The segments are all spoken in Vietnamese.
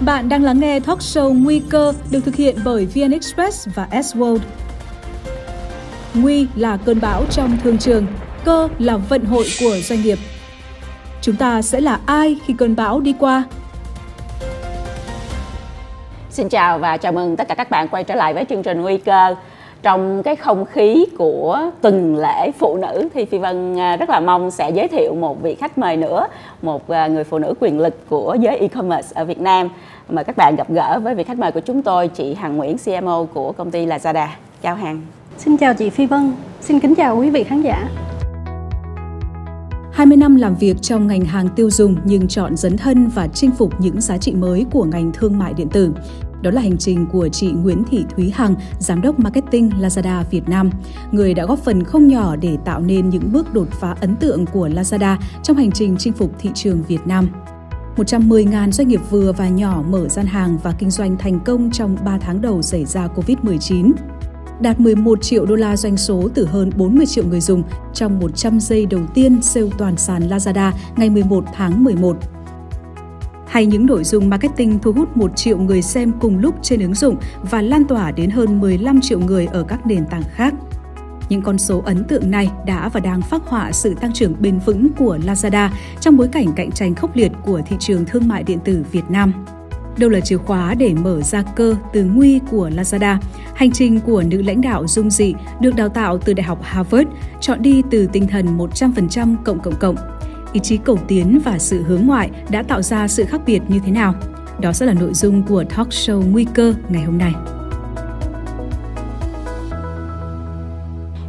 Bạn đang lắng nghe talk show Nguy cơ được thực hiện bởi VN Express và S-World. Nguy là cơn bão trong thương trường, cơ là vận hội của doanh nghiệp. Chúng ta sẽ là ai khi cơn bão đi qua? Xin chào và chào mừng tất cả các bạn quay trở lại với chương trình Nguy cơ. Trong cái không khí của tuần lễ phụ nữ thì Phi Vân à, rất là mong sẽ giới thiệu một vị khách mời nữa, một à, người phụ nữ quyền lực của giới e-commerce ở Việt Nam. Mời các bạn gặp gỡ với vị khách mời của chúng tôi, chị Hằng Nguyễn, CMO của công ty Lazada. Chào Hằng. Xin chào chị Phi Vân, xin kính chào quý vị khán giả. 20 năm làm việc trong ngành hàng tiêu dùng nhưng chọn dấn thân và chinh phục những giá trị mới của ngành thương mại điện tử. Đó là hành trình của chị Nguyễn Thị Thúy Hằng, Giám đốc Marketing Lazada Việt Nam, người đã góp phần không nhỏ để tạo nên những bước đột phá ấn tượng của Lazada trong hành trình chinh phục thị trường Việt Nam. 110.000 doanh nghiệp vừa và nhỏ mở gian hàng và kinh doanh thành công trong 3 tháng đầu xảy ra Covid-19 đạt 11 triệu đô la doanh số từ hơn 40 triệu người dùng trong 100 giây đầu tiên sale toàn sàn Lazada ngày 11 tháng 11 hay những nội dung marketing thu hút 1 triệu người xem cùng lúc trên ứng dụng và lan tỏa đến hơn 15 triệu người ở các nền tảng khác. Những con số ấn tượng này đã và đang phát họa sự tăng trưởng bền vững của Lazada trong bối cảnh cạnh tranh khốc liệt của thị trường thương mại điện tử Việt Nam. Đâu là chìa khóa để mở ra cơ từ nguy của Lazada? Hành trình của nữ lãnh đạo dung dị được đào tạo từ Đại học Harvard, chọn đi từ tinh thần 100% cộng cộng cộng ý chí cầu tiến và sự hướng ngoại đã tạo ra sự khác biệt như thế nào? Đó sẽ là nội dung của talk show Nguy cơ ngày hôm nay.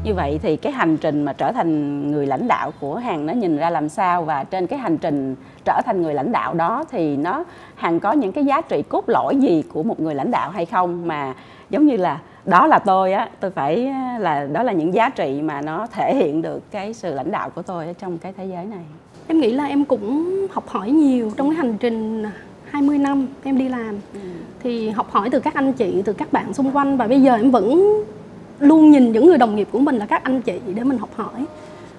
Như vậy thì cái hành trình mà trở thành người lãnh đạo của hàng nó nhìn ra làm sao và trên cái hành trình trở thành người lãnh đạo đó thì nó hàng có những cái giá trị cốt lõi gì của một người lãnh đạo hay không mà giống như là, đó là tôi á, tôi phải ờ, là, đó là những giá trị mà nó thể hiện được cái sự lãnh đạo của tôi ở trong cái thế giới này Em nghĩ là em cũng học hỏi nhiều trong cái hành trình 20 năm em đi làm ừ. thì học hỏi từ các anh chị từ các bạn xung quanh và bây giờ em vẫn luôn nhìn những người đồng nghiệp của mình là các anh chị để mình học hỏi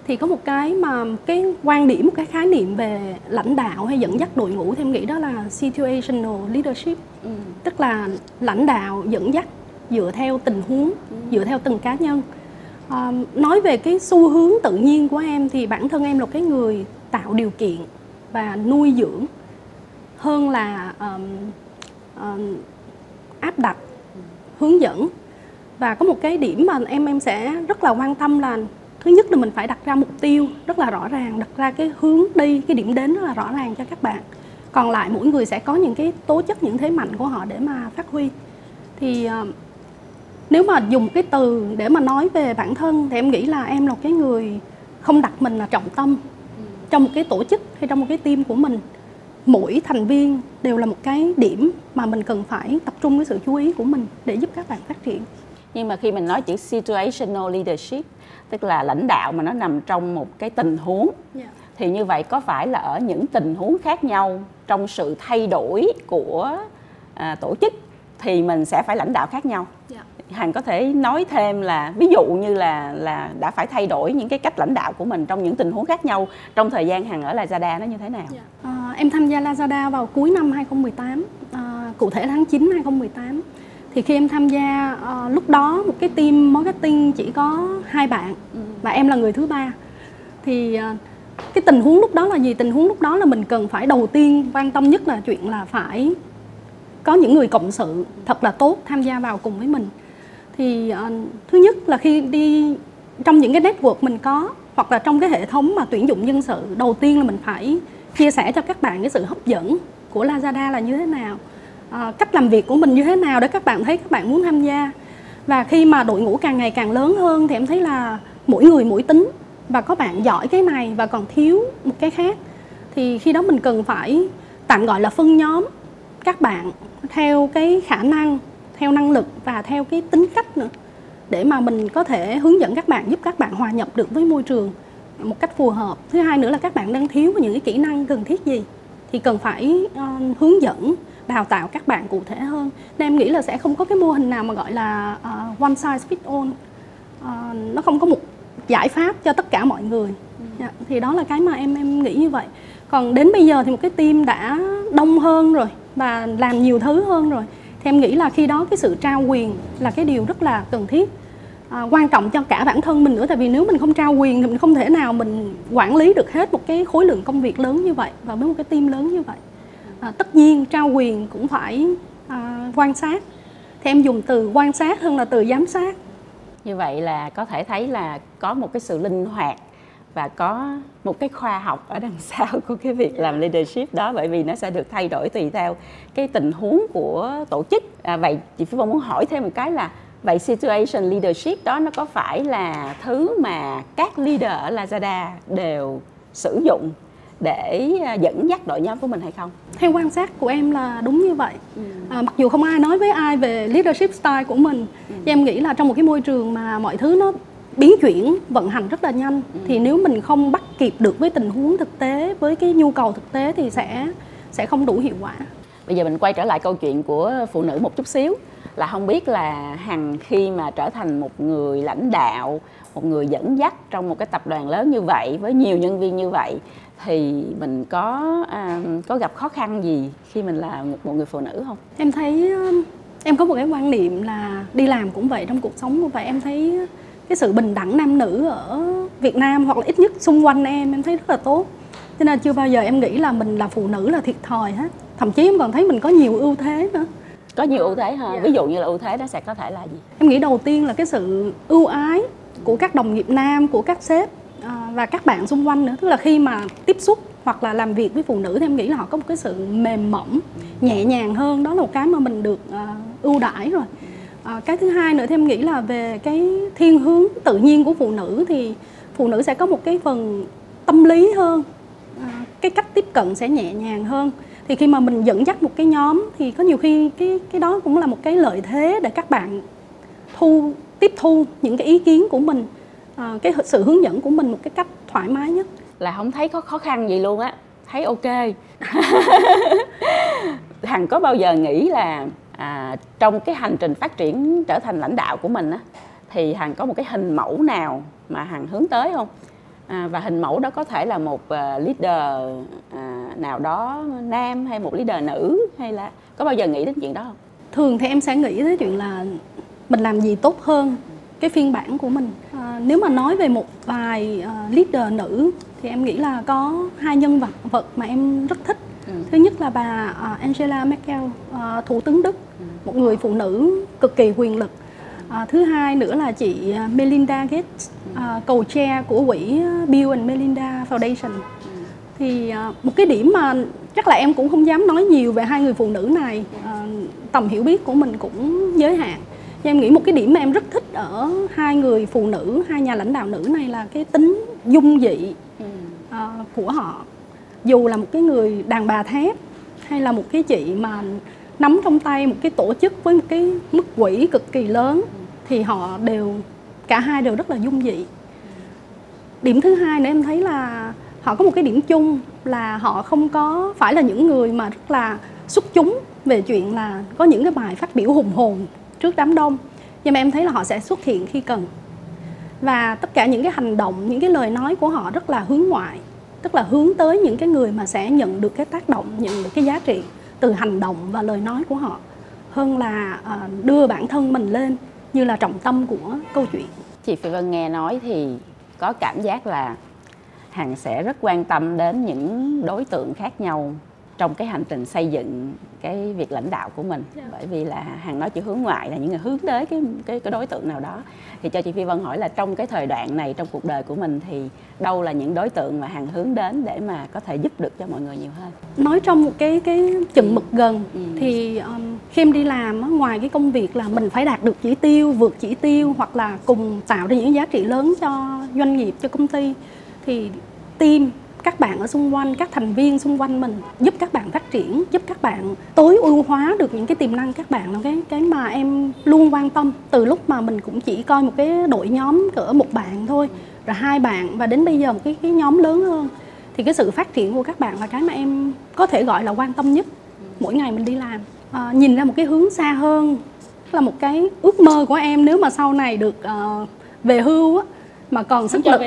thì có một cái mà cái quan điểm một cái khái niệm về lãnh đạo hay dẫn dắt đội ngũ thì em nghĩ đó là situational leadership ừ. tức là lãnh đạo dẫn dắt dựa theo tình huống ừ. dựa theo từng cá nhân à, nói về cái xu hướng tự nhiên của em thì bản thân em là cái người tạo điều kiện và nuôi dưỡng hơn là um, um, áp đặt hướng dẫn. Và có một cái điểm mà em em sẽ rất là quan tâm là thứ nhất là mình phải đặt ra mục tiêu rất là rõ ràng đặt ra cái hướng đi cái điểm đến rất là rõ ràng cho các bạn. Còn lại mỗi người sẽ có những cái tố chất những thế mạnh của họ để mà phát huy. Thì uh, nếu mà dùng cái từ để mà nói về bản thân thì em nghĩ là em là cái người không đặt mình là trọng tâm trong một cái tổ chức hay trong một cái team của mình mỗi thành viên đều là một cái điểm mà mình cần phải tập trung cái sự chú ý của mình để giúp các bạn phát triển nhưng mà khi mình nói chữ situational leadership tức là lãnh đạo mà nó nằm trong một cái tình huống yeah. Dạ. thì như vậy có phải là ở những tình huống khác nhau trong sự thay đổi của à, tổ chức thì mình sẽ phải lãnh đạo khác nhau yeah. Hằng có thể nói thêm là ví dụ như là là đã phải thay đổi những cái cách lãnh đạo của mình trong những tình huống khác nhau trong thời gian hằng ở Lazada nó như thế nào? Yeah. Dạ. À, em tham gia Lazada vào cuối năm 2018, à, cụ thể tháng 9 2018. Thì khi em tham gia à, lúc đó một cái team marketing chỉ có hai bạn ừ. và em là người thứ ba. Thì à, cái tình huống lúc đó là gì? Tình huống lúc đó là mình cần phải đầu tiên quan tâm nhất là chuyện là phải có những người cộng sự thật là tốt tham gia vào cùng với mình thì uh, thứ nhất là khi đi trong những cái network mình có hoặc là trong cái hệ thống mà tuyển dụng nhân sự đầu tiên là mình phải chia sẻ cho các bạn cái sự hấp dẫn của Lazada là như thế nào à, cách làm việc của mình như thế nào để các bạn thấy các bạn muốn tham gia. Và khi mà đội ngũ càng ngày càng lớn hơn thì em thấy là mỗi người mỗi tính và có bạn giỏi cái này và còn thiếu một cái khác thì khi đó mình cần phải tạm gọi là phân nhóm các bạn theo cái khả năng theo năng lực và theo cái tính cách nữa để mà mình có thể hướng dẫn các bạn giúp các bạn hòa nhập được với môi trường một cách phù hợp. Thứ hai nữa là các bạn đang thiếu những cái kỹ năng cần thiết gì thì cần phải uh, hướng dẫn đào tạo các bạn cụ thể hơn. Nên em nghĩ là sẽ không có cái mô hình nào mà gọi là uh, one size fit all. Uh, nó không có một giải pháp cho tất cả mọi người. Ừ. yeah, dạ, thì đó là cái mà em em nghĩ như vậy. Còn đến bây giờ thì một cái team đã đông hơn rồi và làm nhiều thứ hơn rồi thì em nghĩ là khi đó cái sự trao quyền là cái điều rất là cần thiết. À, quan trọng cho cả bản thân mình nữa tại vì nếu mình không trao quyền thì mình không thể nào mình quản lý được hết một cái khối lượng công việc lớn như vậy và với một cái team lớn như vậy. À, tất nhiên trao quyền cũng phải à, quan sát. Thì em dùng từ quan sát hơn là từ giám sát. Như vậy là có thể thấy là có một cái sự linh hoạt và có một cái khoa học ở đằng sau của cái việc làm leadership đó bởi vì nó sẽ được thay đổi tùy theo cái tình huống của tổ chức à, vậy chị Phi Vân muốn hỏi thêm một cái là vậy situation leadership đó nó có phải là thứ mà các leader ở Lazada đều sử dụng để à, dẫn dắt đội nhóm của mình hay không? Theo quan sát của em là đúng như vậy. Ừ. À, mặc dù không ai nói với ai về leadership style của mình, ừ. em nghĩ là trong một cái môi trường mà mọi thứ nó biến chuyển vận hành rất là nhanh. Ừ. thì nếu mình không bắt kịp được với tình huống thực tế với cái nhu cầu thực tế thì sẽ sẽ không đủ hiệu quả. Bây giờ mình quay trở lại câu chuyện của phụ nữ một chút xíu. Là không biết là hằng khi mà trở thành một người lãnh đạo một người dẫn dắt trong một cái tập đoàn lớn như vậy với nhiều nhân viên như vậy thì mình có à, có gặp khó khăn gì khi mình là một, một người phụ nữ không? Em thấy em có một cái quan niệm là đi làm cũng vậy trong cuộc sống cũng vậy. Em thấy cái sự bình đẳng nam nữ ở Việt Nam hoặc là ít nhất xung quanh em em thấy rất là tốt. Cho nên chưa bao giờ em nghĩ là mình là phụ nữ là thiệt thòi hết. Thậm chí em còn thấy mình có nhiều ưu thế nữa. Có nhiều ưu thế ha dạ. ví dụ như là ưu thế đó sẽ có thể là gì? Em nghĩ đầu tiên là cái sự ưu ái của các đồng nghiệp nam của các sếp à, và các bạn xung quanh nữa. Tức là khi mà tiếp xúc hoặc là làm việc với phụ nữ thì em nghĩ là họ có một cái sự mềm mỏng nhẹ nhàng hơn. Đó là một cái mà mình được uh, ưu đãi rồi à, cái thứ hai nữa thì em nghĩ là về cái thiên hướng tự nhiên của phụ nữ thì phụ nữ sẽ có một cái phần tâm lý hơn. À, cái cách tiếp cận sẽ nhẹ nhàng hơn. Thì khi mà mình dẫn dắt một cái nhóm thì có nhiều khi cái cái đó cũng là một cái lợi thế để các bạn thu tiếp thu những cái ý kiến của mình. À, cái sự hướng dẫn của mình một cái cách thoải mái nhất. Là không thấy có khó khăn gì luôn á. Thấy ok. Hằng có bao giờ nghĩ là à, trong cái hành trình phát triển trở thành lãnh đạo của mình á thì hằng có một cái hình mẫu nào mà hằng hướng tới không? À, và hình mẫu đó có thể là một uh, leader à, nào đó nam hay một leader nữ hay là có bao giờ nghĩ đến chuyện đó không? Thường thì em sẽ nghĩ tới chuyện là mình làm gì tốt hơn cái phiên bản của mình. À, nếu mà nói về một vài uh, leader nữ thì em nghĩ là có hai nhân vật vật mà em rất thích ừ. thứ nhất là bà uh, Angela Merkel uh, thủ tướng Đức một người phụ nữ cực kỳ quyền lực. À, thứ hai nữa là chị à, Melinda Gates à, cầu chair của quỹ Bill and Melinda Foundation. Thì à, một cái điểm mà chắc là em cũng không dám nói nhiều về hai người phụ nữ này à, tầm hiểu biết của mình cũng giới hạn. Nhưng em nghĩ một cái điểm mà em rất thích ở hai người phụ nữ hai nhà lãnh đạo nữ này là cái tính dung dị à, của họ dù là một cái người đàn bà thép, hay là một cái chị mà nắm trong tay một cái tổ chức với một cái mức quỹ cực kỳ lớn, thì họ đều, cả hai đều rất là dung dị. Điểm thứ hai nữa em thấy là họ có một cái điểm chung là họ không có phải là những người mà rất là xuất chúng về chuyện là có những cái bài phát biểu hùng hồn trước đám đông. Nhưng mà em thấy là họ sẽ xuất hiện khi cần. Và tất cả những cái hành động, những cái lời nói của họ rất là hướng ngoại tức là hướng tới những cái người mà sẽ nhận được cái tác động, nhận được cái giá trị từ hành động và lời nói của họ, hơn là ờ, đưa bản thân mình lên như là trọng tâm của câu chuyện. Chị Phi Vân nghe nói thì có cảm giác là Hằng sẽ rất quan tâm đến những đối tượng khác nhau trong cái hành trình xây dựng cái việc lãnh đạo của mình yeah. Dạ. bởi vì là hàng nói chữ hướng ngoại là những người hướng tới cái cái cái đối tượng nào đó thì cho chị Phi Vân hỏi là trong cái thời đoạn này trong cuộc đời của mình thì đâu là những đối tượng mà hàng hướng đến để mà có thể giúp được cho mọi người nhiều hơn nói trong một cái cái chừng mực gần ừ. thì um, khi em đi làm ngoài cái công việc là mình phải đạt được chỉ tiêu vượt chỉ tiêu hoặc là cùng tạo ra những giá trị lớn cho doanh nghiệp cho công ty thì team các bạn ở xung quanh các thành viên xung quanh mình giúp các bạn phát triển giúp các bạn tối ưu hóa được những cái tiềm năng các bạn. Là cái cái mà em luôn quan tâm từ lúc mà mình cũng chỉ coi một cái đội nhóm cỡ một bạn thôi rồi hai bạn và đến bây giờ một cái cái nhóm lớn hơn thì cái sự phát triển của các bạn là cái mà em có thể gọi là quan tâm nhất mỗi ngày mình đi làm. À, nhìn ra một cái hướng xa hơn là một cái ước mơ của em nếu mà sau này được uh, về hưu á mà còn sức lực.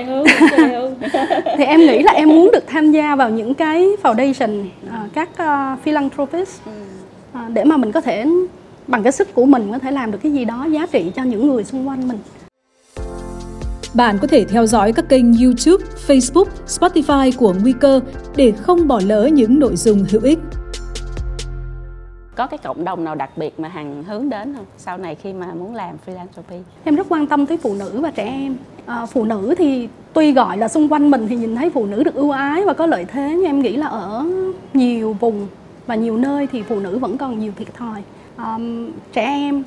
thì em nghĩ là em muốn được tham gia vào những cái foundation uh, các uh, philanthropist uh, để mà mình có thể bằng cái sức của mình có thể làm được cái gì đó giá trị cho những người xung quanh mình. Bạn có thể theo dõi các kênh YouTube, Facebook, Spotify của Nguy cơ để không bỏ lỡ những nội dung hữu ích. Có cái cộng đồng nào đặc biệt mà Hằng hướng đến không? Sau này khi mà muốn làm philanthropy? Em rất quan tâm tới phụ nữ và trẻ em. À, phụ nữ thì tuy gọi là xung quanh mình thì nhìn thấy phụ nữ được ưu ái và có lợi thế nhưng em nghĩ là ở nhiều vùng và nhiều nơi thì phụ nữ vẫn còn nhiều thiệt thòi. À, trẻ em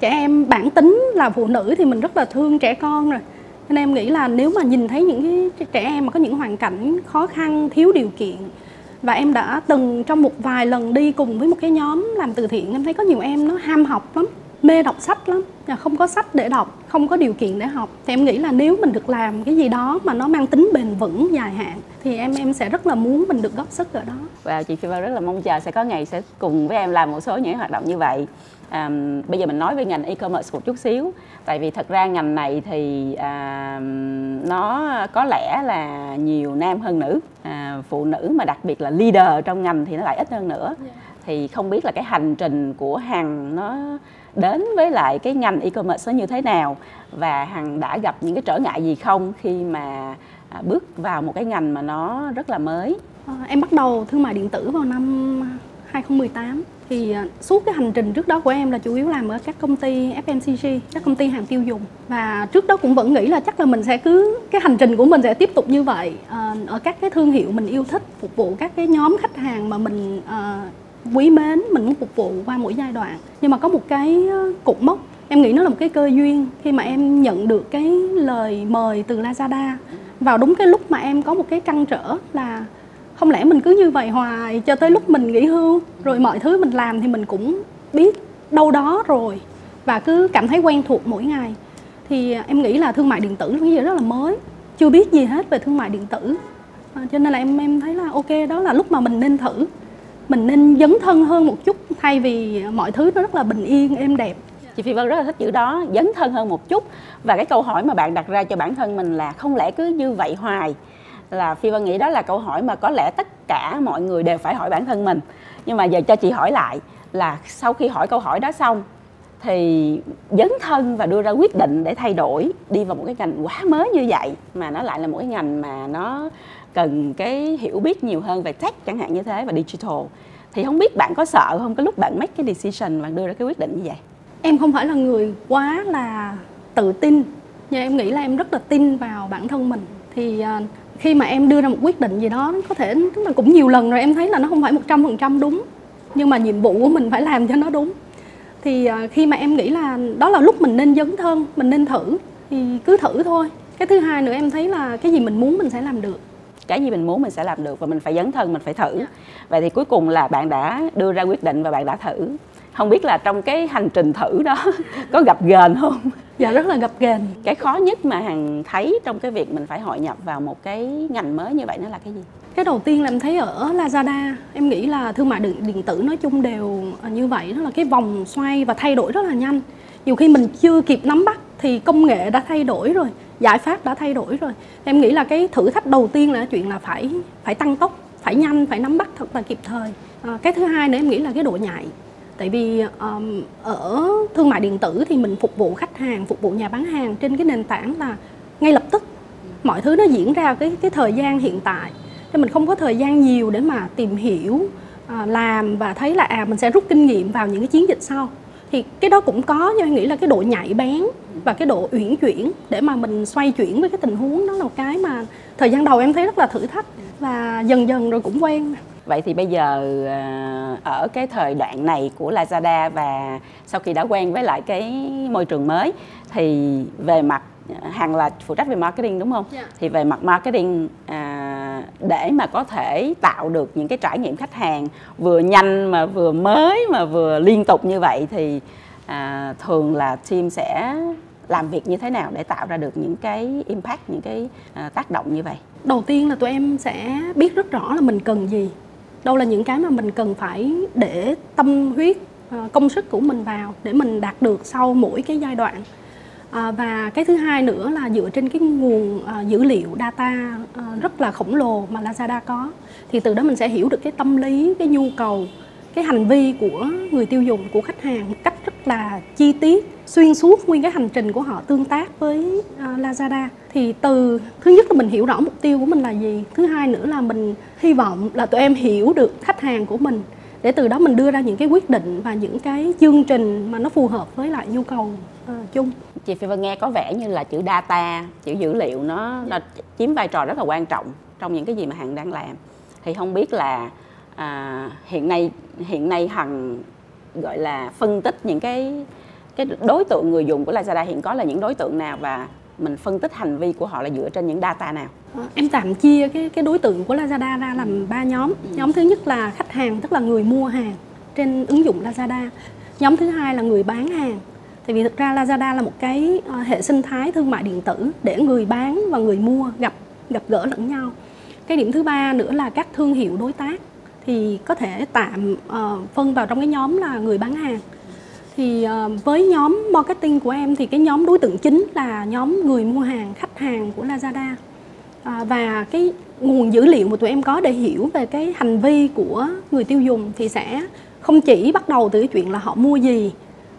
trẻ em bản tính là phụ nữ thì mình rất là thương trẻ con rồi nên em nghĩ là nếu mà nhìn thấy những cái trẻ em mà có những hoàn cảnh khó khăn thiếu điều kiện và em đã từng trong một vài lần đi cùng với một cái nhóm làm từ thiện. Em thấy có nhiều em nó ham học lắm mê đọc sách lắm và không có sách để đọc không có điều kiện để học. Thì em nghĩ là nếu mình được làm cái gì đó mà nó mang tính bền vững dài hạn thì em em sẽ rất là muốn mình được góp sức ở đó. Và chị Phi rất là mong chờ sẽ có ngày sẽ cùng với em làm một số những hoạt động như vậy. À, bây giờ mình nói về ngành e-commerce một chút xíu tại vì thật ra ngành này thì à, nó có lẽ là nhiều nam hơn nữ. À, phụ nữ mà đặc biệt là leader trong ngành thì nó lại ít hơn nữa. Yeah. thì không biết là cái hành trình của hằng nó đến với lại cái ngành e-commerce nó như thế nào và hằng đã gặp những cái trở ngại gì không khi mà à, bước vào một cái ngành mà nó rất là mới? À, em bắt đầu thương mại điện tử vào năm 2018 thì à, suốt cái hành trình trước đó của em là chủ yếu làm ở các công ty FMCG, các công ty hàng tiêu dùng. Và trước đó cũng vẫn nghĩ là chắc là mình sẽ cứ cái hành trình của mình sẽ tiếp tục như vậy à, ở các cái thương hiệu mình yêu thích phục vụ các cái nhóm khách hàng mà mình à, quý mến mình muốn phục vụ qua mỗi giai đoạn. Nhưng mà có một cái cột mốc em nghĩ nó là một cái cơ duyên khi mà em nhận được cái lời mời từ Lazada. Vào đúng cái lúc mà em có một cái trăn trở là không lẽ mình cứ như vậy hoài cho tới lúc mình nghỉ hưu rồi mọi thứ mình làm thì mình cũng biết đâu đó rồi và cứ cảm thấy quen thuộc mỗi ngày. Thì à, em nghĩ là thương mại điện tử là cái gì rất là mới chưa biết gì hết về thương mại điện tử. À, cho nên là em em thấy là ok đó là lúc mà mình nên thử mình nên dấn thân hơn một chút thay vì mọi thứ nó rất là bình yên êm đẹp. Chị Phi Vân rất là thích chữ đó dấn thân hơn một chút. Và cái câu hỏi mà bạn đặt ra cho bản thân mình là không lẽ cứ như vậy hoài? Là phi vân nghĩ đó là câu hỏi mà có lẽ tất cả mọi người đều phải hỏi bản thân mình. Nhưng mà giờ cho chị hỏi lại là sau khi hỏi câu hỏi đó xong thì dấn thân và đưa ra quyết định để thay đổi, đi vào một cái ngành quá mới như vậy mà nó lại là một cái ngành mà nó cần cái hiểu biết nhiều hơn về tech chẳng hạn như thế và digital. Thì không biết bạn có sợ không? Cái lúc bạn make cái decision bạn đưa ra cái quyết định như vậy? Em không phải là người quá là tự tin. Nhưng em nghĩ là em rất là tin vào bản thân mình. Thì à, khi mà em đưa ra một quyết định gì đó có thể tức là cũng nhiều lần rồi em thấy là nó không phải một trăm phần trăm đúng nhưng mà nhiệm vụ của mình phải làm cho nó đúng. Thì à, khi mà em nghĩ là đó là lúc mình nên dấn thân mình nên thử thì cứ thử thôi. Cái thứ hai nữa em thấy là cái gì mình muốn mình sẽ làm được. Cái gì mình muốn mình sẽ làm được và mình phải dấn thân mình phải thử. Yeah. vậy thì cuối cùng là bạn đã đưa ra quyết định và bạn đã thử không biết là trong cái hành trình thử đó có gặp gền không? Dạ rất là gặp gền. Cái khó nhất mà hằng thấy trong cái việc mình phải hội nhập vào một cái ngành mới như vậy nó là cái gì? Cái đầu tiên là em thấy ở Lazada em nghĩ là thương mại điện, điện tử nói chung đều như vậy đó là cái vòng xoay và thay đổi rất là nhanh. Nhiều khi mình chưa kịp nắm bắt thì công nghệ đã thay đổi rồi giải pháp đã thay đổi rồi. Em nghĩ là cái thử thách đầu tiên là chuyện là phải phải tăng tốc phải nhanh phải nắm bắt thật là kịp thời. À, cái thứ hai nữa em nghĩ là cái độ nhạy tại vì um, ở thương mại điện tử thì mình phục vụ khách hàng phục vụ nhà bán hàng trên cái nền tảng là ngay lập tức. Mọi thứ nó diễn ra cái cái thời gian hiện tại. Cho mình không có thời gian nhiều để mà tìm hiểu à, làm và thấy là à mình sẽ rút kinh nghiệm vào những cái chiến dịch sau. Thì cái đó cũng có nhưng em nghĩ là cái độ nhạy bén và cái độ uyển chuyển để mà mình xoay chuyển với cái tình huống đó là một cái mà thời gian đầu em thấy rất là thử thách và dần dần rồi cũng quen vậy thì bây giờ à, ở cái thời đoạn này của Lazada và sau khi đã quen với lại cái môi trường mới thì về mặt hàng là phụ trách về marketing đúng không? Yeah. Dạ. Thì về mặt marketing à, để mà có thể tạo được những cái trải nghiệm khách hàng vừa nhanh mà vừa mới mà vừa liên tục như vậy thì à, thường là team sẽ làm việc như thế nào để tạo ra được những cái impact những cái à, tác động như vậy? Đầu tiên là tụi em sẽ biết rất rõ là mình cần gì đâu là những cái mà mình cần phải để tâm huyết ờ, công sức của mình vào để mình đạt được sau mỗi cái giai đoạn. À, và cái thứ hai nữa là dựa trên cái nguồn à, dữ liệu data à, rất là khổng lồ mà Lazada có thì từ đó mình sẽ hiểu được cái tâm lý cái nhu cầu cái hành vi của người tiêu dùng của khách hàng một cách rất là chi tiết xuyên suốt nguyên cái hành trình của họ tương tác với uh, Lazada. Thì từ thứ nhất là mình hiểu rõ mục tiêu của mình là gì thứ hai nữa là mình hy vọng là tụi em hiểu được khách hàng của mình để từ đó mình đưa ra những cái quyết định và những cái chương trình mà nó phù hợp với lại nhu cầu uh, chung. Chị Phi Vân nghe có vẻ như là chữ data chữ dữ liệu nó, nó chiếm vai trò rất là quan trọng trong những cái gì mà hàng đang làm. Thì không biết là à, hiện nay hiện nay hằng gọi là phân tích những cái cái đối tượng người dùng của Lazada hiện có là những đối tượng nào và mình phân tích hành vi của họ là dựa trên những data nào? Ờ, em tạm chia cái cái đối tượng của Lazada ra làm ba nhóm. Ừ. nhóm thứ nhất là khách hàng tức là người mua hàng trên ứng dụng Lazada. Nhóm thứ hai là người bán hàng. Tại vì thực ra Lazada là một cái ờ, hệ sinh thái thương mại điện tử để người bán và người mua gặp gặp gỡ lẫn nhau. Cái điểm thứ ba nữa là các thương hiệu đối tác thì có thể tạm uh, phân vào trong cái nhóm là người bán hàng. Thì uh, với nhóm marketing của em thì cái nhóm đối tượng chính là nhóm người mua hàng khách hàng của Lazada. Uh, và cái nguồn dữ liệu mà tụi em có để hiểu về cái hành vi của người tiêu dùng thì sẽ không chỉ bắt đầu từ cái chuyện là họ mua gì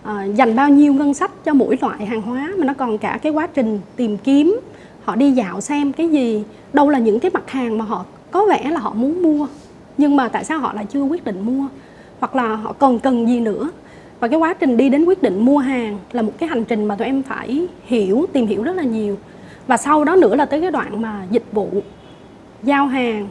uh, dành bao nhiêu ngân sách cho mỗi loại hàng hóa mà nó còn cả cái quá trình tìm kiếm họ đi dạo xem cái gì đâu là những cái mặt hàng mà họ có vẻ là họ muốn mua nhưng mà tại sao họ lại chưa quyết định mua? Hoặc là họ còn cần gì nữa? Và cái quá trình đi đến quyết định mua hàng là một cái hành trình mà tụi em phải hiểu, tìm hiểu rất là nhiều. Và sau đó nữa là tới cái đoạn mà dịch vụ, giao hàng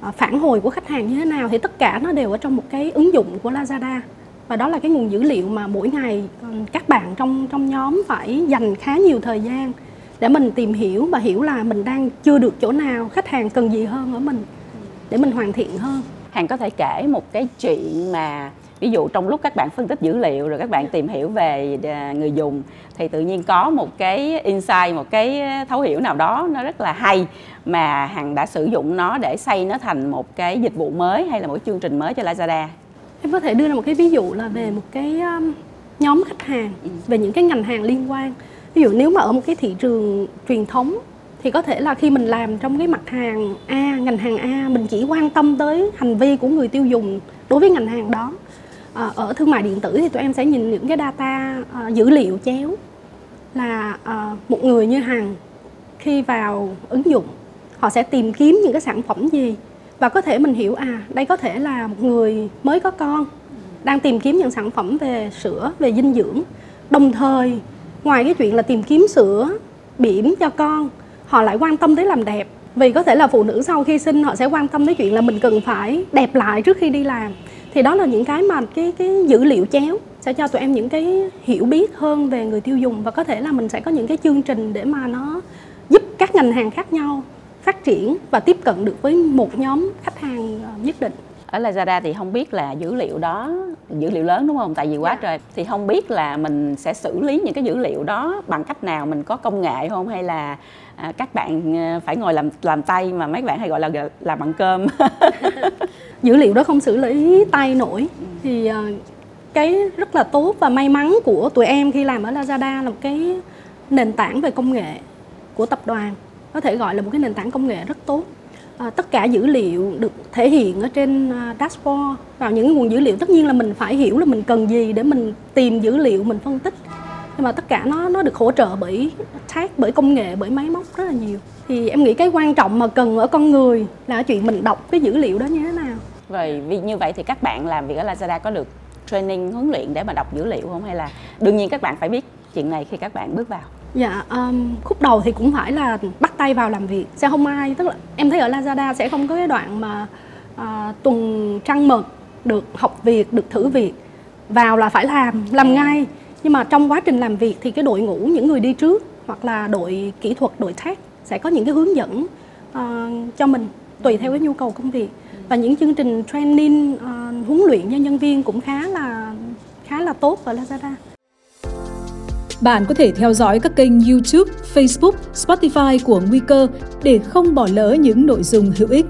à, phản hồi của khách hàng như thế nào thì tất cả nó đều ở trong một cái ứng dụng của Lazada. Và đó là cái nguồn dữ liệu mà mỗi ngày ừ, các bạn trong trong nhóm phải dành khá nhiều thời gian để mình tìm hiểu và hiểu là mình đang chưa được chỗ nào, khách hàng cần gì hơn ở mình để mình hoàn thiện hơn. Hàng có thể kể một cái chuyện mà ví dụ trong lúc các bạn phân tích dữ liệu rồi các bạn tìm hiểu về à, người dùng thì tự nhiên có một cái insight một cái thấu hiểu nào đó nó rất là hay mà hằng đã sử dụng nó để xây nó thành một cái dịch vụ mới hay là một chương trình mới cho Lazada. Em có thể đưa ra một cái ví dụ là về một cái um, nhóm khách hàng ừ. về những cái ngành hàng liên quan. Ví dụ nếu mà ở một cái thị trường truyền thống thì có thể là khi mình làm trong cái mặt hàng A ngành hàng A mình chỉ quan tâm tới hành vi của người tiêu dùng đối với ngành hàng đó. À, ở thương mại điện tử thì tụi em sẽ nhìn những cái data à, dữ liệu chéo là à, một người như hằng khi vào ứng dụng họ sẽ tìm kiếm những cái sản phẩm gì và có thể mình hiểu à đây có thể là một người mới có con đang tìm kiếm những sản phẩm về sữa về dinh dưỡng. Đồng thời ngoài cái chuyện là tìm kiếm sữa bỉm cho con họ lại quan tâm tới làm đẹp. Vì có thể là phụ nữ sau khi sinh, họ sẽ quan tâm tới chuyện là mình cần phải đẹp lại trước khi đi làm. Thì đó là những cái mà cái cái dữ liệu chéo sẽ cho tụi em những cái hiểu biết hơn về người tiêu dùng. Và có thể là mình sẽ có những cái chương trình để mà nó giúp các ngành hàng khác nhau phát triển và tiếp cận được với một nhóm khách hàng ờ, nhất định ở Lazada thì không biết là dữ liệu đó dữ liệu lớn đúng không? Tại vì quá yeah. Dạ. trời. Thì không biết là mình sẽ xử lý những cái dữ liệu đó bằng cách nào mình có công nghệ không? Hay là à, các bạn à, phải ngồi làm làm tay mà mấy bạn hay gọi là làm bằng cơm? Dữ liệu đó không xử lý tay nổi. Thì à, cái rất là tốt và may mắn của tụi em khi làm ở Lazada là một cái nền tảng về công nghệ của tập đoàn. Có thể gọi là một cái nền tảng công nghệ rất tốt à, tất cả dữ liệu được thể hiện ở trên à, dashboard. Vào những nguồn dữ liệu tất nhiên là mình phải hiểu là mình cần gì để mình tìm dữ liệu mình phân tích. Nhưng mà tất cả nó nó được hỗ trợ bởi tag bởi công nghệ bởi máy móc rất là nhiều. Thì em nghĩ cái quan trọng mà cần ở con người là chuyện mình đọc cái dữ liệu đó như thế nào. Rồi vì như vậy thì các bạn làm việc ở Lazada có được training huấn luyện để mà đọc dữ liệu không? Hay là đương nhiên các bạn phải biết chuyện này khi các bạn bước vào? Dạ, um, khúc đầu thì cũng phải là bắt tay vào làm việc Sẽ không ai, tức là em thấy ở Lazada sẽ không có cái đoạn mà uh, tuần trăng mật được học việc, được thử việc Vào là phải làm, làm ngay. Nhưng mà trong quá trình làm việc thì cái đội ngũ, những người đi trước Hoặc là đội kỹ thuật, đội tech sẽ có những cái hướng dẫn uh, cho mình Tùy theo cái nhu cầu công việc. Và những chương trình training, uh, huấn luyện cho nhân viên cũng khá là khá là tốt ở Lazada bạn có thể theo dõi các kênh YouTube, Facebook, Spotify của Nguy cơ để không bỏ lỡ những nội dung hữu ích.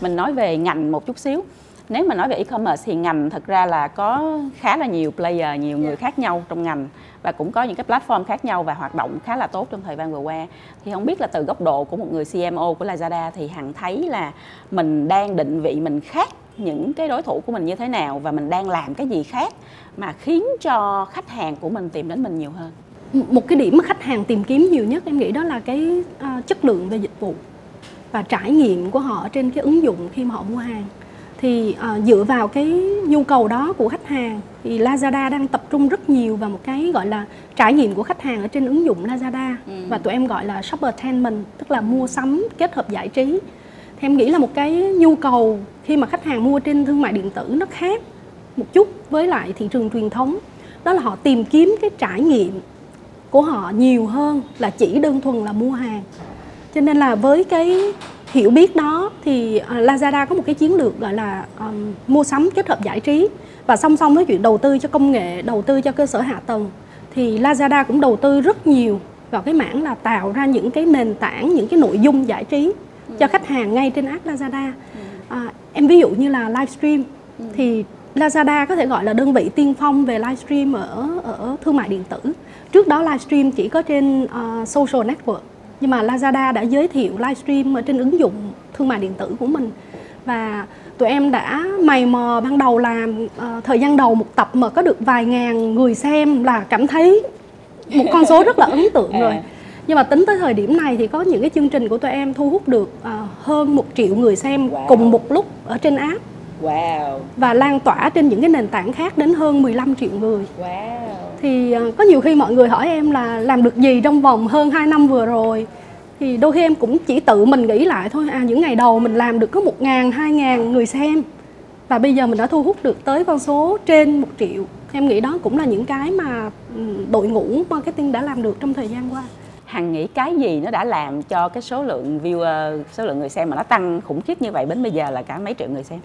Mình nói về ngành một chút xíu. nếu mà nói về e-commerce thì ngành thật ra là có khá là nhiều player nhiều người. Dạ. khác nhau trong ngành và cũng có những cái platform khác nhau và hoạt động khá là tốt trong thời gian vừa qua thì không biết là từ góc độ của một người CMO của Lazada thì hằng thấy là mình đang định vị mình khác những cái đối thủ của mình như thế nào và mình đang làm cái gì khác mà khiến cho khách hàng của mình tìm đến mình nhiều hơn? Một cái điểm mà khách hàng tìm kiếm nhiều nhất em nghĩ đó là cái uh, chất lượng về dịch vụ và trải nghiệm của họ trên cái ứng dụng khi mà họ mua hàng. Thì uh, dựa vào cái nhu cầu đó của khách hàng thì Lazada đang tập trung rất nhiều vào một cái gọi là trải nghiệm của khách hàng ở trên ứng dụng Lazada ừ. và tụi em gọi là shoppertainment tức là mua sắm kết hợp giải trí thì em nghĩ là một cái nhu cầu khi mà khách hàng mua trên thương mại điện tử nó khác một chút với lại thị trường truyền thống. Đó là họ tìm kiếm cái trải nghiệm của họ nhiều hơn là chỉ đơn thuần là mua hàng. Cho nên là với cái hiểu biết đó thì à, Lazada có một cái chiến lược gọi là um, mua sắm kết hợp giải trí. Và song song với chuyện đầu tư cho công nghệ đầu tư cho cơ sở hạ tầng thì Lazada cũng đầu tư rất nhiều vào cái mảng là tạo ra những cái nền tảng những cái nội dung giải trí cho khách hàng ngay trên app Lazada. À, em ví dụ như là livestream thì Lazada có thể gọi là đơn vị tiên phong về livestream ở ở thương mại điện tử. Trước đó livestream chỉ có trên uh, social network nhưng mà Lazada đã giới thiệu livestream ở trên ứng dụng thương mại điện tử của mình. Và tụi em đã mày mò ban đầu làm uh, thời gian đầu một tập mà có được vài ngàn người xem là cảm thấy một con số rất là ấn tượng à. rồi nhưng mà tính tới thời điểm này thì có những cái chương trình của tụi em thu hút được uh, hơn một triệu người xem wow. cùng một lúc ở trên app wow. và lan tỏa trên những cái nền tảng khác đến hơn 15 triệu người wow. thì uh, có nhiều khi mọi người hỏi em là làm được gì trong vòng hơn 2 năm vừa rồi thì đôi khi em cũng chỉ tự mình nghĩ lại thôi à những ngày đầu mình làm được có một ngàn hai ngàn người xem và bây giờ mình đã thu hút được tới con số trên một triệu em nghĩ đó cũng là những cái mà đội ngũ marketing đã làm được trong thời gian qua hằng nghĩ cái gì nó đã làm cho cái số lượng viewer ờ, số lượng người xem mà nó tăng khủng khiếp như vậy đến bây giờ là cả mấy triệu người xem?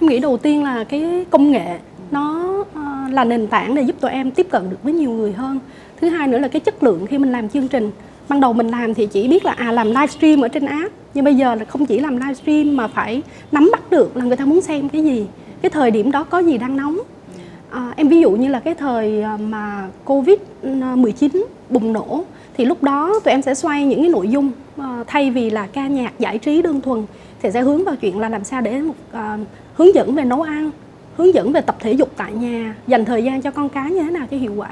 Em nghĩ đầu tiên là cái công nghệ nó ờ, là nền tảng để giúp tụi em tiếp cận được với nhiều người hơn. Thứ hai nữa là cái chất lượng khi mình làm chương trình. Ban đầu mình làm thì chỉ biết là à làm livestream ở trên app nhưng bây giờ là không chỉ làm livestream mà phải nắm bắt được là người ta muốn xem cái gì cái thời điểm đó có gì đang nóng. À, em ví dụ như là cái thời mà covid 19 bùng nổ thì lúc đó tụi em sẽ xoay những cái nội dung uh, thay vì là ca nhạc giải trí đơn thuần thì sẽ hướng vào chuyện là làm sao để một uh, hướng dẫn về nấu ăn hướng dẫn về tập thể dục tại nhà dành thời gian cho con cái như thế nào cho hiệu quả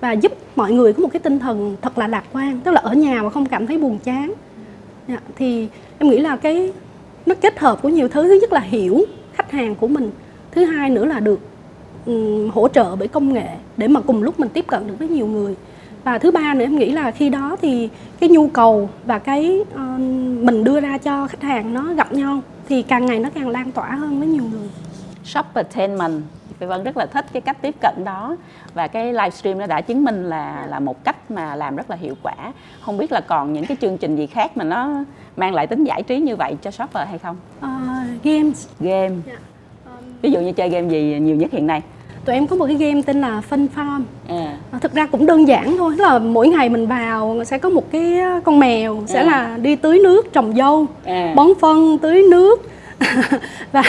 và giúp mọi người có một cái tinh thần thật là lạc quan tức là ở nhà mà không cảm thấy buồn chán. Dạ, thì em nghĩ là cái nó kết hợp của nhiều thứ. Thứ nhất là hiểu khách hàng của mình thứ hai nữa là được um, hỗ trợ bởi công nghệ để mà cùng lúc mình tiếp cận được với nhiều người và thứ ba nữa em nghĩ là khi đó thì cái nhu cầu và cái uh, mình đưa ra cho khách hàng nó gặp nhau thì càng ngày nó càng lan tỏa hơn với nhiều người shoppertainment Phi Vân rất là thích cái cách tiếp cận đó và cái livestream nó đã chứng minh là là một cách mà làm rất là hiệu quả. Không biết là còn những cái chương trình gì khác mà nó mang lại tính giải trí như vậy cho shopper hay không? Uh, games. Game. Yeah. Dạ. Um... Ví dụ như chơi game gì nhiều nhất hiện nay? Tụi em có một cái game tên là Fun Farm à. thực ra cũng đơn giản thôi là mỗi ngày mình vào sẽ có một cái con mèo sẽ à. là đi tưới nước trồng dâu à. bón phân tưới nước và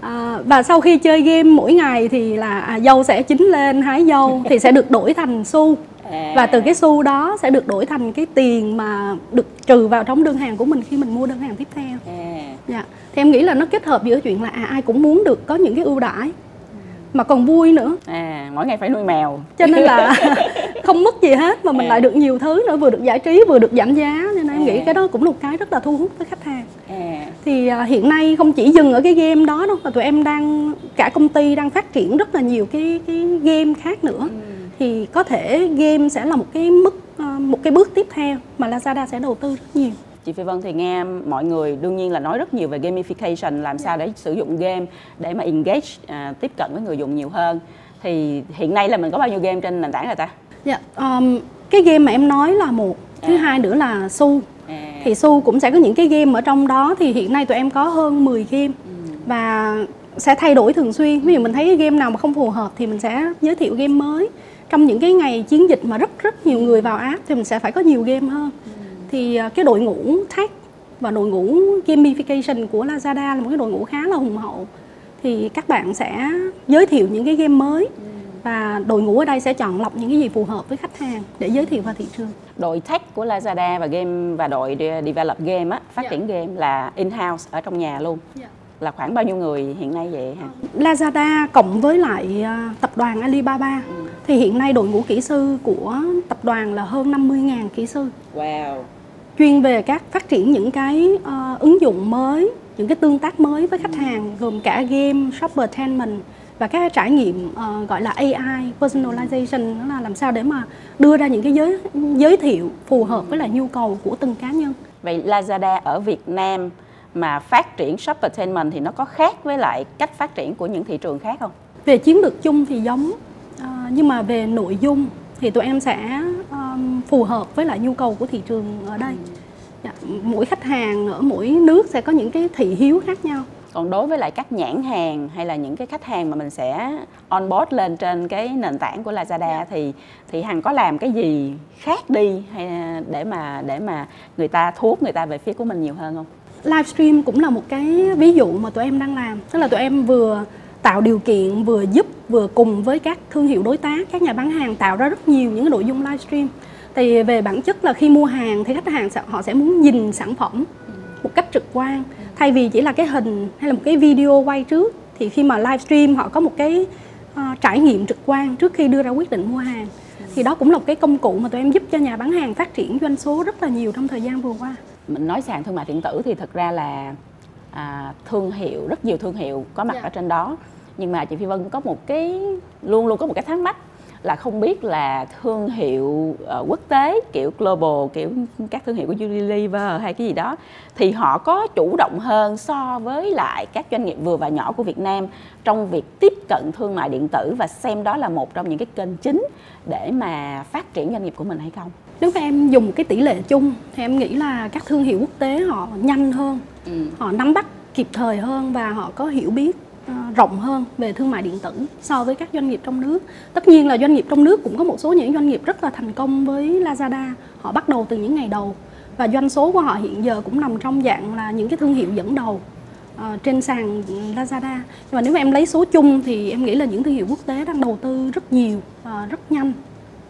à, và sau khi chơi game mỗi ngày thì là à, dâu sẽ chín lên hái dâu thì sẽ được đổi thành xu à. và từ cái xu đó sẽ được đổi thành cái tiền mà được trừ vào trong đơn hàng của mình khi mình mua đơn hàng tiếp theo à. dạ thì em nghĩ là nó kết hợp giữa chuyện là à, ai cũng muốn được có những cái ưu đãi mà còn vui nữa à mỗi ngày phải nuôi mèo cho nên là không mất gì hết mà mình à. lại được nhiều thứ nữa vừa được giải trí vừa được giảm giá nên em à. nghĩ cái đó cũng là một cái rất là thu hút với khách hàng à. thì à, hiện nay không chỉ dừng ở cái game đó đâu mà tụi em đang cả công ty đang phát triển rất là nhiều cái cái game khác nữa ừ. thì có thể game sẽ là một cái mức uh, một cái bước tiếp theo mà Lazada sẽ đầu tư rất nhiều chị Phi Vân thì nghe mọi người đương nhiên là nói rất nhiều về gamification làm sao để sử dụng game để mà engage à, tiếp cận với người dùng nhiều hơn thì hiện nay là mình có bao nhiêu game trên nền tảng này ta? Dạ, um, cái game mà em nói là một, thứ à. hai nữa là su. À. Thì su cũng sẽ có những cái game ở trong đó thì hiện nay tụi em có hơn 10 game ừ. và sẽ thay đổi thường xuyên. Ví dụ mình thấy cái game nào mà không phù hợp thì mình sẽ giới thiệu game mới. Trong những cái ngày chiến dịch mà rất rất nhiều người vào app thì mình sẽ phải có nhiều game hơn. Ừ thì à, cái đội ngũ tech và đội ngũ gamification của Lazada là một cái đội ngũ khá là hùng hậu thì các bạn sẽ giới thiệu những cái game mới và đội ngũ ở đây sẽ chọn lọc những cái gì phù hợp với khách hàng để giới thiệu vào thị trường. Đội tech của Lazada và game và đội develop game á, phát Dạ. triển game là in-house ở trong nhà luôn. Là khoảng bao nhiêu người hiện nay vậy hả? Lazada cộng với lại à, tập đoàn Alibaba thì hiện nay đội ngũ kỹ sư của tập đoàn là hơn 50.000 kỹ sư Wow. Chuyên về các phát triển những cái ờ, ứng dụng mới, những cái tương tác mới với khách hàng gồm cả game, shoppertainment và các trải nghiệm ờ, gọi là AI personalization đó là làm sao để mà đưa ra những cái giới giới thiệu phù hợp với lại nhu cầu của từng cá nhân. Vậy Lazada ở Việt Nam mà phát triển shoppertainment thì nó có khác với lại cách phát triển của những thị trường khác không? Về chiến lược chung thì giống ờ, nhưng mà về nội dung thì tụi em sẽ ờm, phù hợp với lại nhu cầu của thị trường ở đây. Dạ, mỗi khách hàng ở mỗi nước sẽ có những cái thị hiếu khác nhau. Còn đối với lại các nhãn hàng hay là những cái khách hàng mà mình sẽ onboard lên trên cái nền tảng của Lazada thì thì Hằng có làm cái gì khác đi hay để mà để mà người ta thu hút người ta về phía của mình nhiều hơn không? livestream cũng là một cái ví dụ mà tụi em đang làm tức là tụi em vừa tạo điều kiện vừa giúp vừa cùng với các thương hiệu đối tác các nhà bán hàng tạo ra rất nhiều những cái nội dung livestream thì về bản chất là khi mua hàng thì khách hàng sẽ, họ sẽ muốn nhìn sản phẩm một cách trực quan. Thay vì chỉ là cái hình hay là một cái video quay trước thì khi mà livestream họ có một cái uh, trải nghiệm trực quan trước khi đưa ra quyết định mua hàng. Thì đó cũng là một cái công cụ mà tụi em giúp cho nhà bán hàng phát triển doanh số rất là nhiều trong thời gian vừa qua. Mình nói sàn thương mại điện tử thì thực ra là à, thương hiệu rất nhiều thương hiệu có mặt Dạ. ở trên đó nhưng mà chị Phi Vân có một cái luôn luôn có một cái thắc mắc là không biết là thương hiệu ờ, quốc tế kiểu global kiểu các thương hiệu của Unilever hay cái gì đó thì họ có chủ động hơn so với lại các doanh nghiệp vừa và nhỏ của Việt Nam trong việc tiếp cận thương mại điện tử và xem đó là một trong những cái kênh chính để mà phát triển doanh nghiệp của mình hay không? nếu mà em dùng cái tỷ lệ chung thì em nghĩ là các thương hiệu quốc tế họ nhanh hơn họ nắm bắt kịp thời hơn và họ có hiểu biết ờ, rộng hơn về thương mại điện tử so với các doanh nghiệp trong nước. Tất nhiên là doanh nghiệp trong nước cũng có một số những doanh nghiệp rất là thành công với Lazada. Họ bắt đầu từ những ngày đầu và doanh số của họ hiện giờ cũng nằm trong dạng là những cái thương hiệu dẫn đầu ờ, trên sàn Lazada. Nhưng mà nếu mà em lấy số chung thì em nghĩ là những thương hiệu quốc tế đang đầu tư rất nhiều và rất nhanh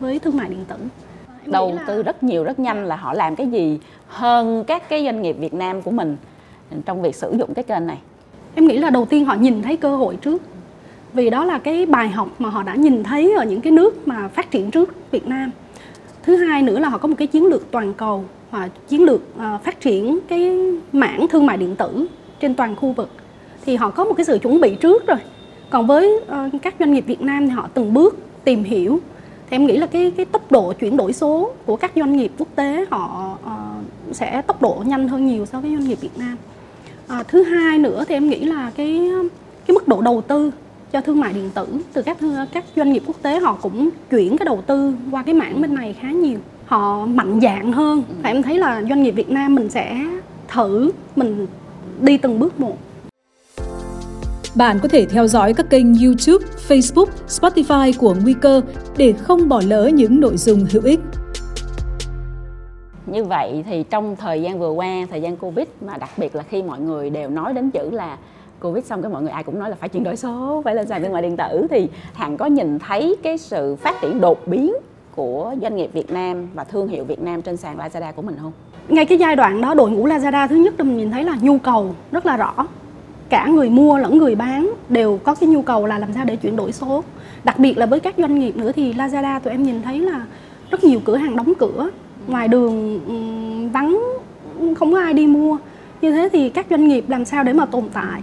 với thương mại điện tử. Em đầu là- tư rất nhiều rất nhanh là họ làm cái gì hơn các cái doanh nghiệp Việt Nam của mình trong việc sử dụng cái kênh này? Em nghĩ là đầu tiên họ nhìn thấy cơ hội trước. Vì đó là cái bài học mà họ đã nhìn thấy ở những cái nước mà phát triển trước Việt Nam. Thứ hai nữa là họ có một cái chiến lược toàn cầu Và chiến lược ờ, phát triển cái mảng thương mại điện tử trên toàn khu vực. Thì họ có một cái sự chuẩn bị trước rồi. Còn với ờ, các doanh nghiệp Việt Nam thì họ từng bước tìm hiểu. Thì em nghĩ là cái cái tốc độ chuyển đổi số của các doanh nghiệp quốc tế họ uh, sẽ tốc độ nhanh hơn nhiều so với doanh nghiệp Việt Nam. À, thứ hai nữa thì em nghĩ là cái cái mức độ đầu tư cho thương mại điện tử từ các các doanh nghiệp quốc tế họ cũng chuyển cái đầu tư qua cái mảng bên này khá nhiều. Họ mạnh dạn hơn. Và em thấy là doanh nghiệp Việt Nam mình sẽ thử mình đi từng bước một. Bạn có thể theo dõi các kênh YouTube, Facebook, Spotify của Nguy cơ để không bỏ lỡ những nội dung hữu ích như vậy thì trong thời gian vừa qua, thời gian covid, mà đặc biệt là khi mọi người đều nói đến chữ là covid xong cái mọi người ai cũng nói là phải chuyển đổi số, phải lên sàn thương mại điện tử, thì hằng có nhìn thấy cái sự phát triển đột biến của doanh nghiệp Việt Nam và thương hiệu Việt Nam trên sàn Lazada của mình không? ngay cái giai đoạn đó, đội ngũ Lazada thứ nhất mình nhìn thấy là nhu cầu rất là rõ. Cả người mua lẫn người bán đều có cái nhu cầu là làm sao để chuyển đổi số. Đặc biệt là với các doanh nghiệp nữa thì Lazada tụi em nhìn thấy là rất nhiều cửa hàng đóng cửa ngoài đường ừ, vắng không có ai đi mua. Như thế thì các doanh nghiệp làm sao để mà tồn tại?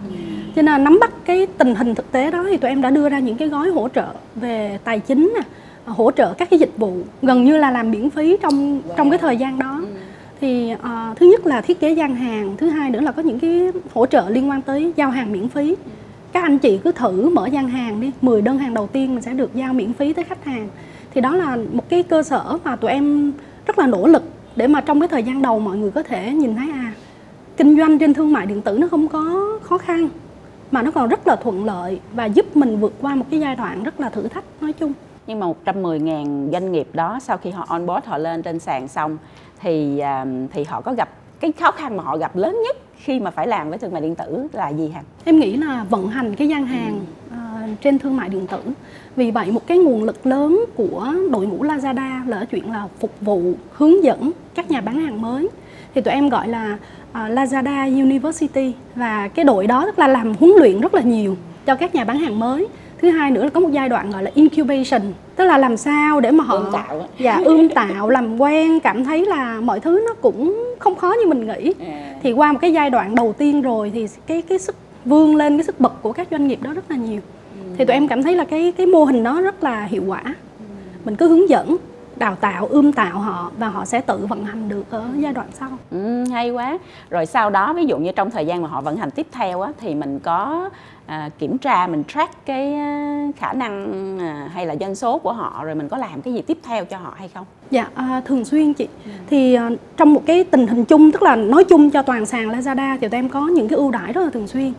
Cho nên là nắm bắt cái tình hình thực tế đó thì tụi em đã đưa ra những cái gói hỗ trợ về tài chính nè hỗ trợ các cái dịch vụ gần như là làm miễn phí trong trong cái thời gian đó. Thì uh, thứ nhất là thiết kế gian hàng thứ hai nữa là có những cái hỗ trợ liên quan tới giao hàng miễn phí. Các anh chị cứ thử mở gian hàng đi 10 đơn hàng đầu tiên mình sẽ được giao miễn phí tới khách hàng. Thì đó là một cái cơ sở mà tụi em rất là nỗ lực để mà trong cái thời gian đầu mọi người có thể nhìn thấy à kinh doanh trên thương mại điện tử nó không có khó khăn mà nó còn rất là thuận lợi và giúp mình vượt qua một cái giai đoạn rất là thử thách nói chung Nhưng mà 110.000 doanh nghiệp đó sau khi họ onboard họ lên trên sàn xong thì à, thì họ có gặp cái khó khăn mà họ gặp lớn nhất khi mà phải làm với thương mại điện tử là gì hả? Em nghĩ là vận hành cái gian hàng ừ. uh, trên thương mại điện tử. Vì vậy một cái nguồn lực lớn của đội ngũ Lazada là ở chuyện là phục vụ, hướng dẫn các nhà bán hàng mới. Thì tụi em gọi là uh, Lazada University và cái đội đó tức là làm huấn luyện rất là nhiều cho các nhà bán hàng mới thứ hai nữa là có một giai đoạn gọi là incubation tức là làm sao để mà họ ươm tạo dạ ươm tạo làm quen cảm thấy là mọi thứ nó cũng không khó như mình nghĩ à. thì qua một cái giai đoạn đầu tiên rồi thì cái cái sức vươn lên cái sức bật của các doanh nghiệp đó rất là nhiều. Thì tụi em cảm thấy là cái cái mô hình đó rất là hiệu quả ừ. mình cứ hướng dẫn đào tạo ươm tạo họ và họ sẽ tự vận hành được ở giai đoạn sau ừ, hay quá rồi sau đó ví dụ như trong thời gian mà họ vận hành tiếp theo á, thì mình có à, kiểm tra mình track cái à, khả năng à, hay là doanh số của họ rồi mình có làm cái gì tiếp theo cho họ hay không dạ à, thường xuyên chị ừ. thì à, trong một cái tình hình chung tức là nói chung cho toàn sàn Lazada thì tụi em có những cái ưu đãi rất là thường xuyên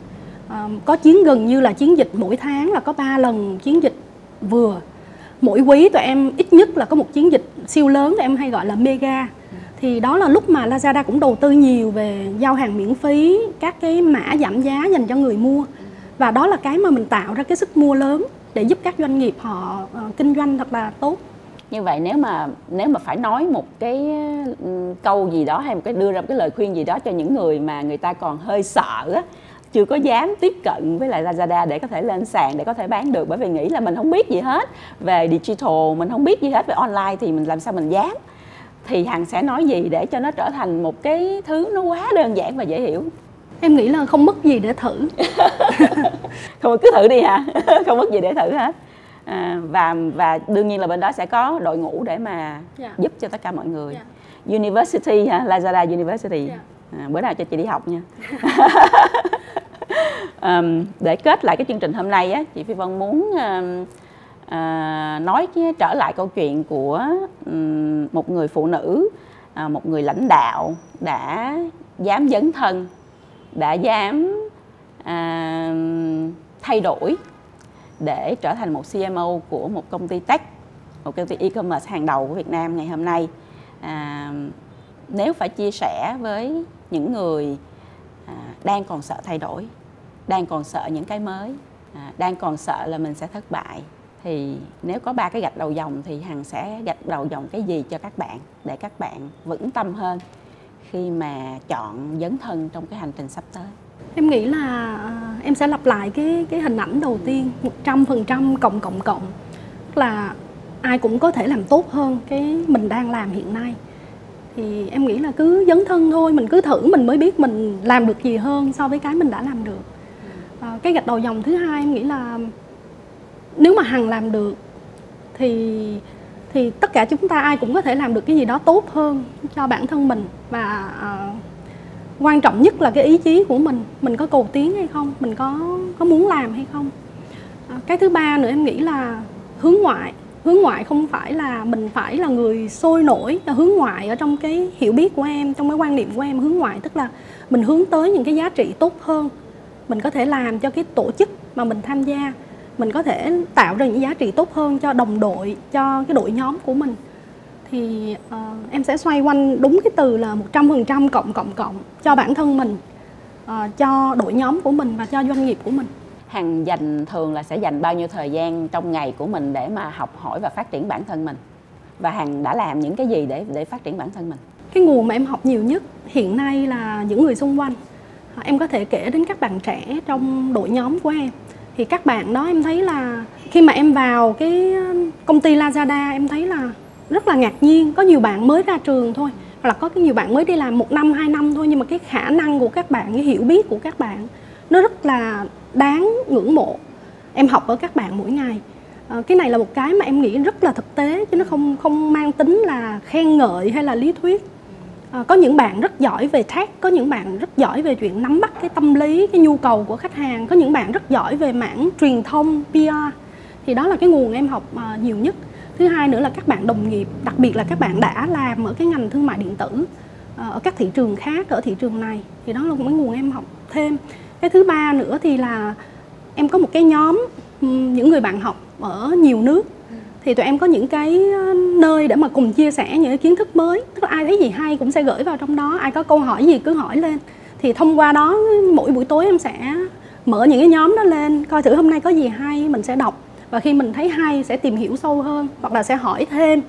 À, có chiến gần như là chiến dịch mỗi tháng là có 3 lần chiến dịch vừa. Mỗi quý tụi em ít nhất là có một chiến dịch siêu lớn tụi em hay gọi là mega. Thì đó là lúc mà Lazada cũng đầu tư nhiều về giao hàng miễn phí các cái mã giảm giá dành cho người mua. Và đó là cái mà mình tạo ra cái sức mua lớn để giúp các doanh nghiệp họ uh, kinh doanh thật là tốt. Như vậy nếu mà nếu mà phải nói một cái ừ, câu gì đó hay một cái đưa ra một cái lời khuyên gì đó cho những người mà người ta còn hơi sợ á chưa có dám tiếp cận với lại Lazada để có thể lên sàn để có thể bán được bởi vì nghĩ là mình không biết gì hết về digital mình không biết gì hết về online thì mình làm sao mình dám thì hằng sẽ nói gì để cho nó trở thành một cái thứ nó quá đơn giản và dễ hiểu em nghĩ là không mất gì để thử không cứ thử đi hả không mất gì để thử hết à, và và đương nhiên là bên đó sẽ có đội ngũ để mà yeah. Dạ. giúp cho tất cả mọi người yeah. Dạ. University ha Lazada University yeah. À, bữa nào cho chị đi học nha um, để kết lại cái chương trình hôm nay á chị phi vân muốn um, uh, nói trở lại câu chuyện của um, một người phụ nữ uh, một người lãnh đạo đã dám dấn thân đã dám uh, thay đổi để trở thành một CMO của một công ty tech, một công ty e-commerce hàng đầu của Việt Nam ngày hôm nay. À, nếu phải chia sẻ với những người à, đang còn sợ thay đổi, đang còn sợ những cái mới, à, đang còn sợ là mình sẽ thất bại, thì nếu có ba cái gạch đầu dòng thì hằng sẽ gạch đầu dòng cái gì cho các bạn để các bạn vững tâm hơn khi mà chọn dấn thân trong cái hành trình sắp tới? Em nghĩ là à, em sẽ lặp lại cái cái hình ảnh đầu tiên 100% cộng cộng cộng. Là ai cũng có thể làm tốt hơn cái mình đang làm hiện nay thì em nghĩ là cứ dấn thân thôi mình cứ thử mình mới biết mình làm được gì hơn so với cái mình đã làm được. À, cái gạch đầu dòng thứ hai em nghĩ là nếu mà hằng làm được thì thì tất cả chúng ta ai cũng có thể làm được cái gì đó tốt hơn cho bản thân mình. Và à, quan trọng nhất là cái ý chí của mình mình có cầu tiến hay không mình có có muốn làm hay không. À, cái thứ ba nữa em nghĩ là hướng ngoại hướng ngoại không phải là mình phải là người sôi nổi. Là hướng ngoại ở trong cái hiểu biết của em trong cái quan niệm của em hướng ngoại tức là mình hướng tới những cái giá trị tốt hơn. Mình có thể làm cho cái tổ chức mà mình tham gia mình có thể tạo ra những giá trị tốt hơn cho đồng đội cho cái đội nhóm của mình. Thì uh, em sẽ xoay quanh đúng cái từ là 100% cộng cộng cộng cho bản thân mình uh, cho đội nhóm của mình và cho doanh nghiệp của mình hằng dành thường là sẽ dành bao nhiêu thời gian trong ngày của mình để mà học hỏi và phát triển bản thân mình? Và hằng đã làm những cái gì để để phát triển bản thân mình? Cái nguồn mà em học nhiều nhất hiện nay là những người xung quanh. Em có thể kể đến các bạn trẻ trong đội nhóm của em. Thì các bạn đó em thấy là khi mà em vào cái uh, công ty Lazada, em thấy là rất là ngạc nhiên. Có nhiều bạn mới ra trường thôi, hoặc là có cái nhiều bạn mới đi làm một năm, hai năm thôi, nhưng mà cái khả năng của các bạn, cái hiểu biết của các bạn nó rất là đáng ngưỡng mộ. Em học ở các bạn mỗi ngày. À, cái này là một cái mà em nghĩ rất là thực tế chứ nó không không mang tính là khen ngợi hay là lý thuyết. À, có những bạn rất giỏi về tech có những bạn rất giỏi về chuyện nắm bắt cái tâm lý cái nhu cầu của khách hàng có những bạn rất giỏi về mảng truyền thông PR thì đó là cái nguồn em học uh, nhiều nhất. Thứ hai nữa là các bạn đồng nghiệp đặc biệt là các bạn đã làm ở cái ngành thương mại điện tử ở các thị trường khác ở thị trường này. Thì đó là một cái nguồn em học thêm cái thứ ba nữa thì là em có một cái nhóm ừ, những người bạn học ở nhiều nước. Thì tụi em có những cái ờ, nơi để mà cùng chia sẻ những cái kiến thức mới. Tức là ai thấy gì hay cũng sẽ gửi vào trong đó. Ai có câu hỏi gì cứ hỏi lên. Thì thông qua đó, mỗi buổi tối em sẽ mở những cái nhóm đó lên, coi thử hôm nay có gì hay, mình sẽ đọc. Và khi mình thấy hay, sẽ tìm hiểu sâu hơn, hoặc là sẽ hỏi thêm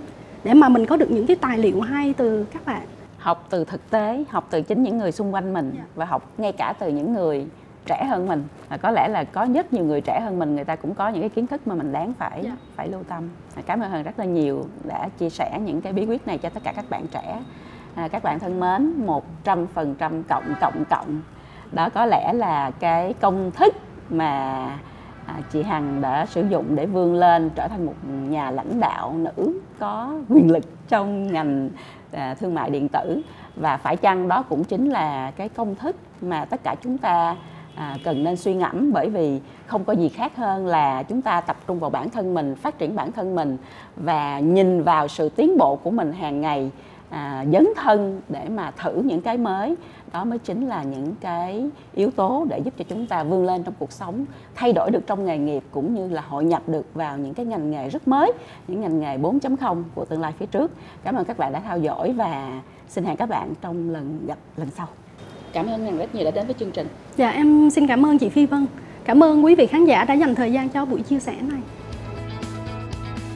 để mà mình có được những cái tài liệu hay từ các bạn học từ thực tế học từ chính những người xung quanh mình Dạ. và học ngay cả từ những người trẻ hơn mình và có lẽ là có rất nhiều người trẻ hơn mình người ta cũng có những cái kiến thức mà mình đáng phải Dạ. phải lưu tâm cảm ơn hân rất là nhiều đã chia sẻ những cái bí quyết này cho tất cả các bạn trẻ à, các bạn thân mến một trăm phần trăm cộng cộng cộng đó có lẽ là cái công thức mà à, chị Hằng đã sử dụng để vươn lên trở thành một nhà lãnh đạo nữ có quyền lực trong ngành à, thương mại điện tử. Và phải chăng đó cũng chính là cái công thức mà tất cả chúng ta à, cần nên suy ngẫm? Bởi vì không có gì khác hơn là chúng ta tập trung vào bản thân mình phát triển bản thân mình và nhìn vào sự tiến bộ của mình hàng ngày à, dấn thân để mà thử những cái mới đó mới chính là những cái yếu tố để giúp cho chúng ta vươn lên trong cuộc sống thay đổi được trong nghề nghiệp cũng như là hội nhập được vào những cái ngành nghề rất mới những ngành nghề 4.0 của tương lai phía trước. Cảm ơn các bạn đã theo dõi và xin hẹn các bạn trong lần gặp lần sau. Cảm ơn Hằng rất nhiều đã đến với chương trình. Dạ em xin cảm ơn chị Phi Vân. Cảm ơn quý vị khán giả đã dành thời gian cho buổi chia sẻ này.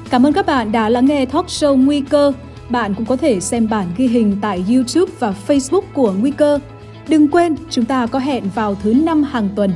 Cảm ơn các bạn đã lắng nghe talk show Nguy cơ. Bạn cũng có thể xem bản ghi hình tại YouTube và Facebook của Nguy cơ. Đừng quên, chúng ta có hẹn vào thứ năm hàng tuần.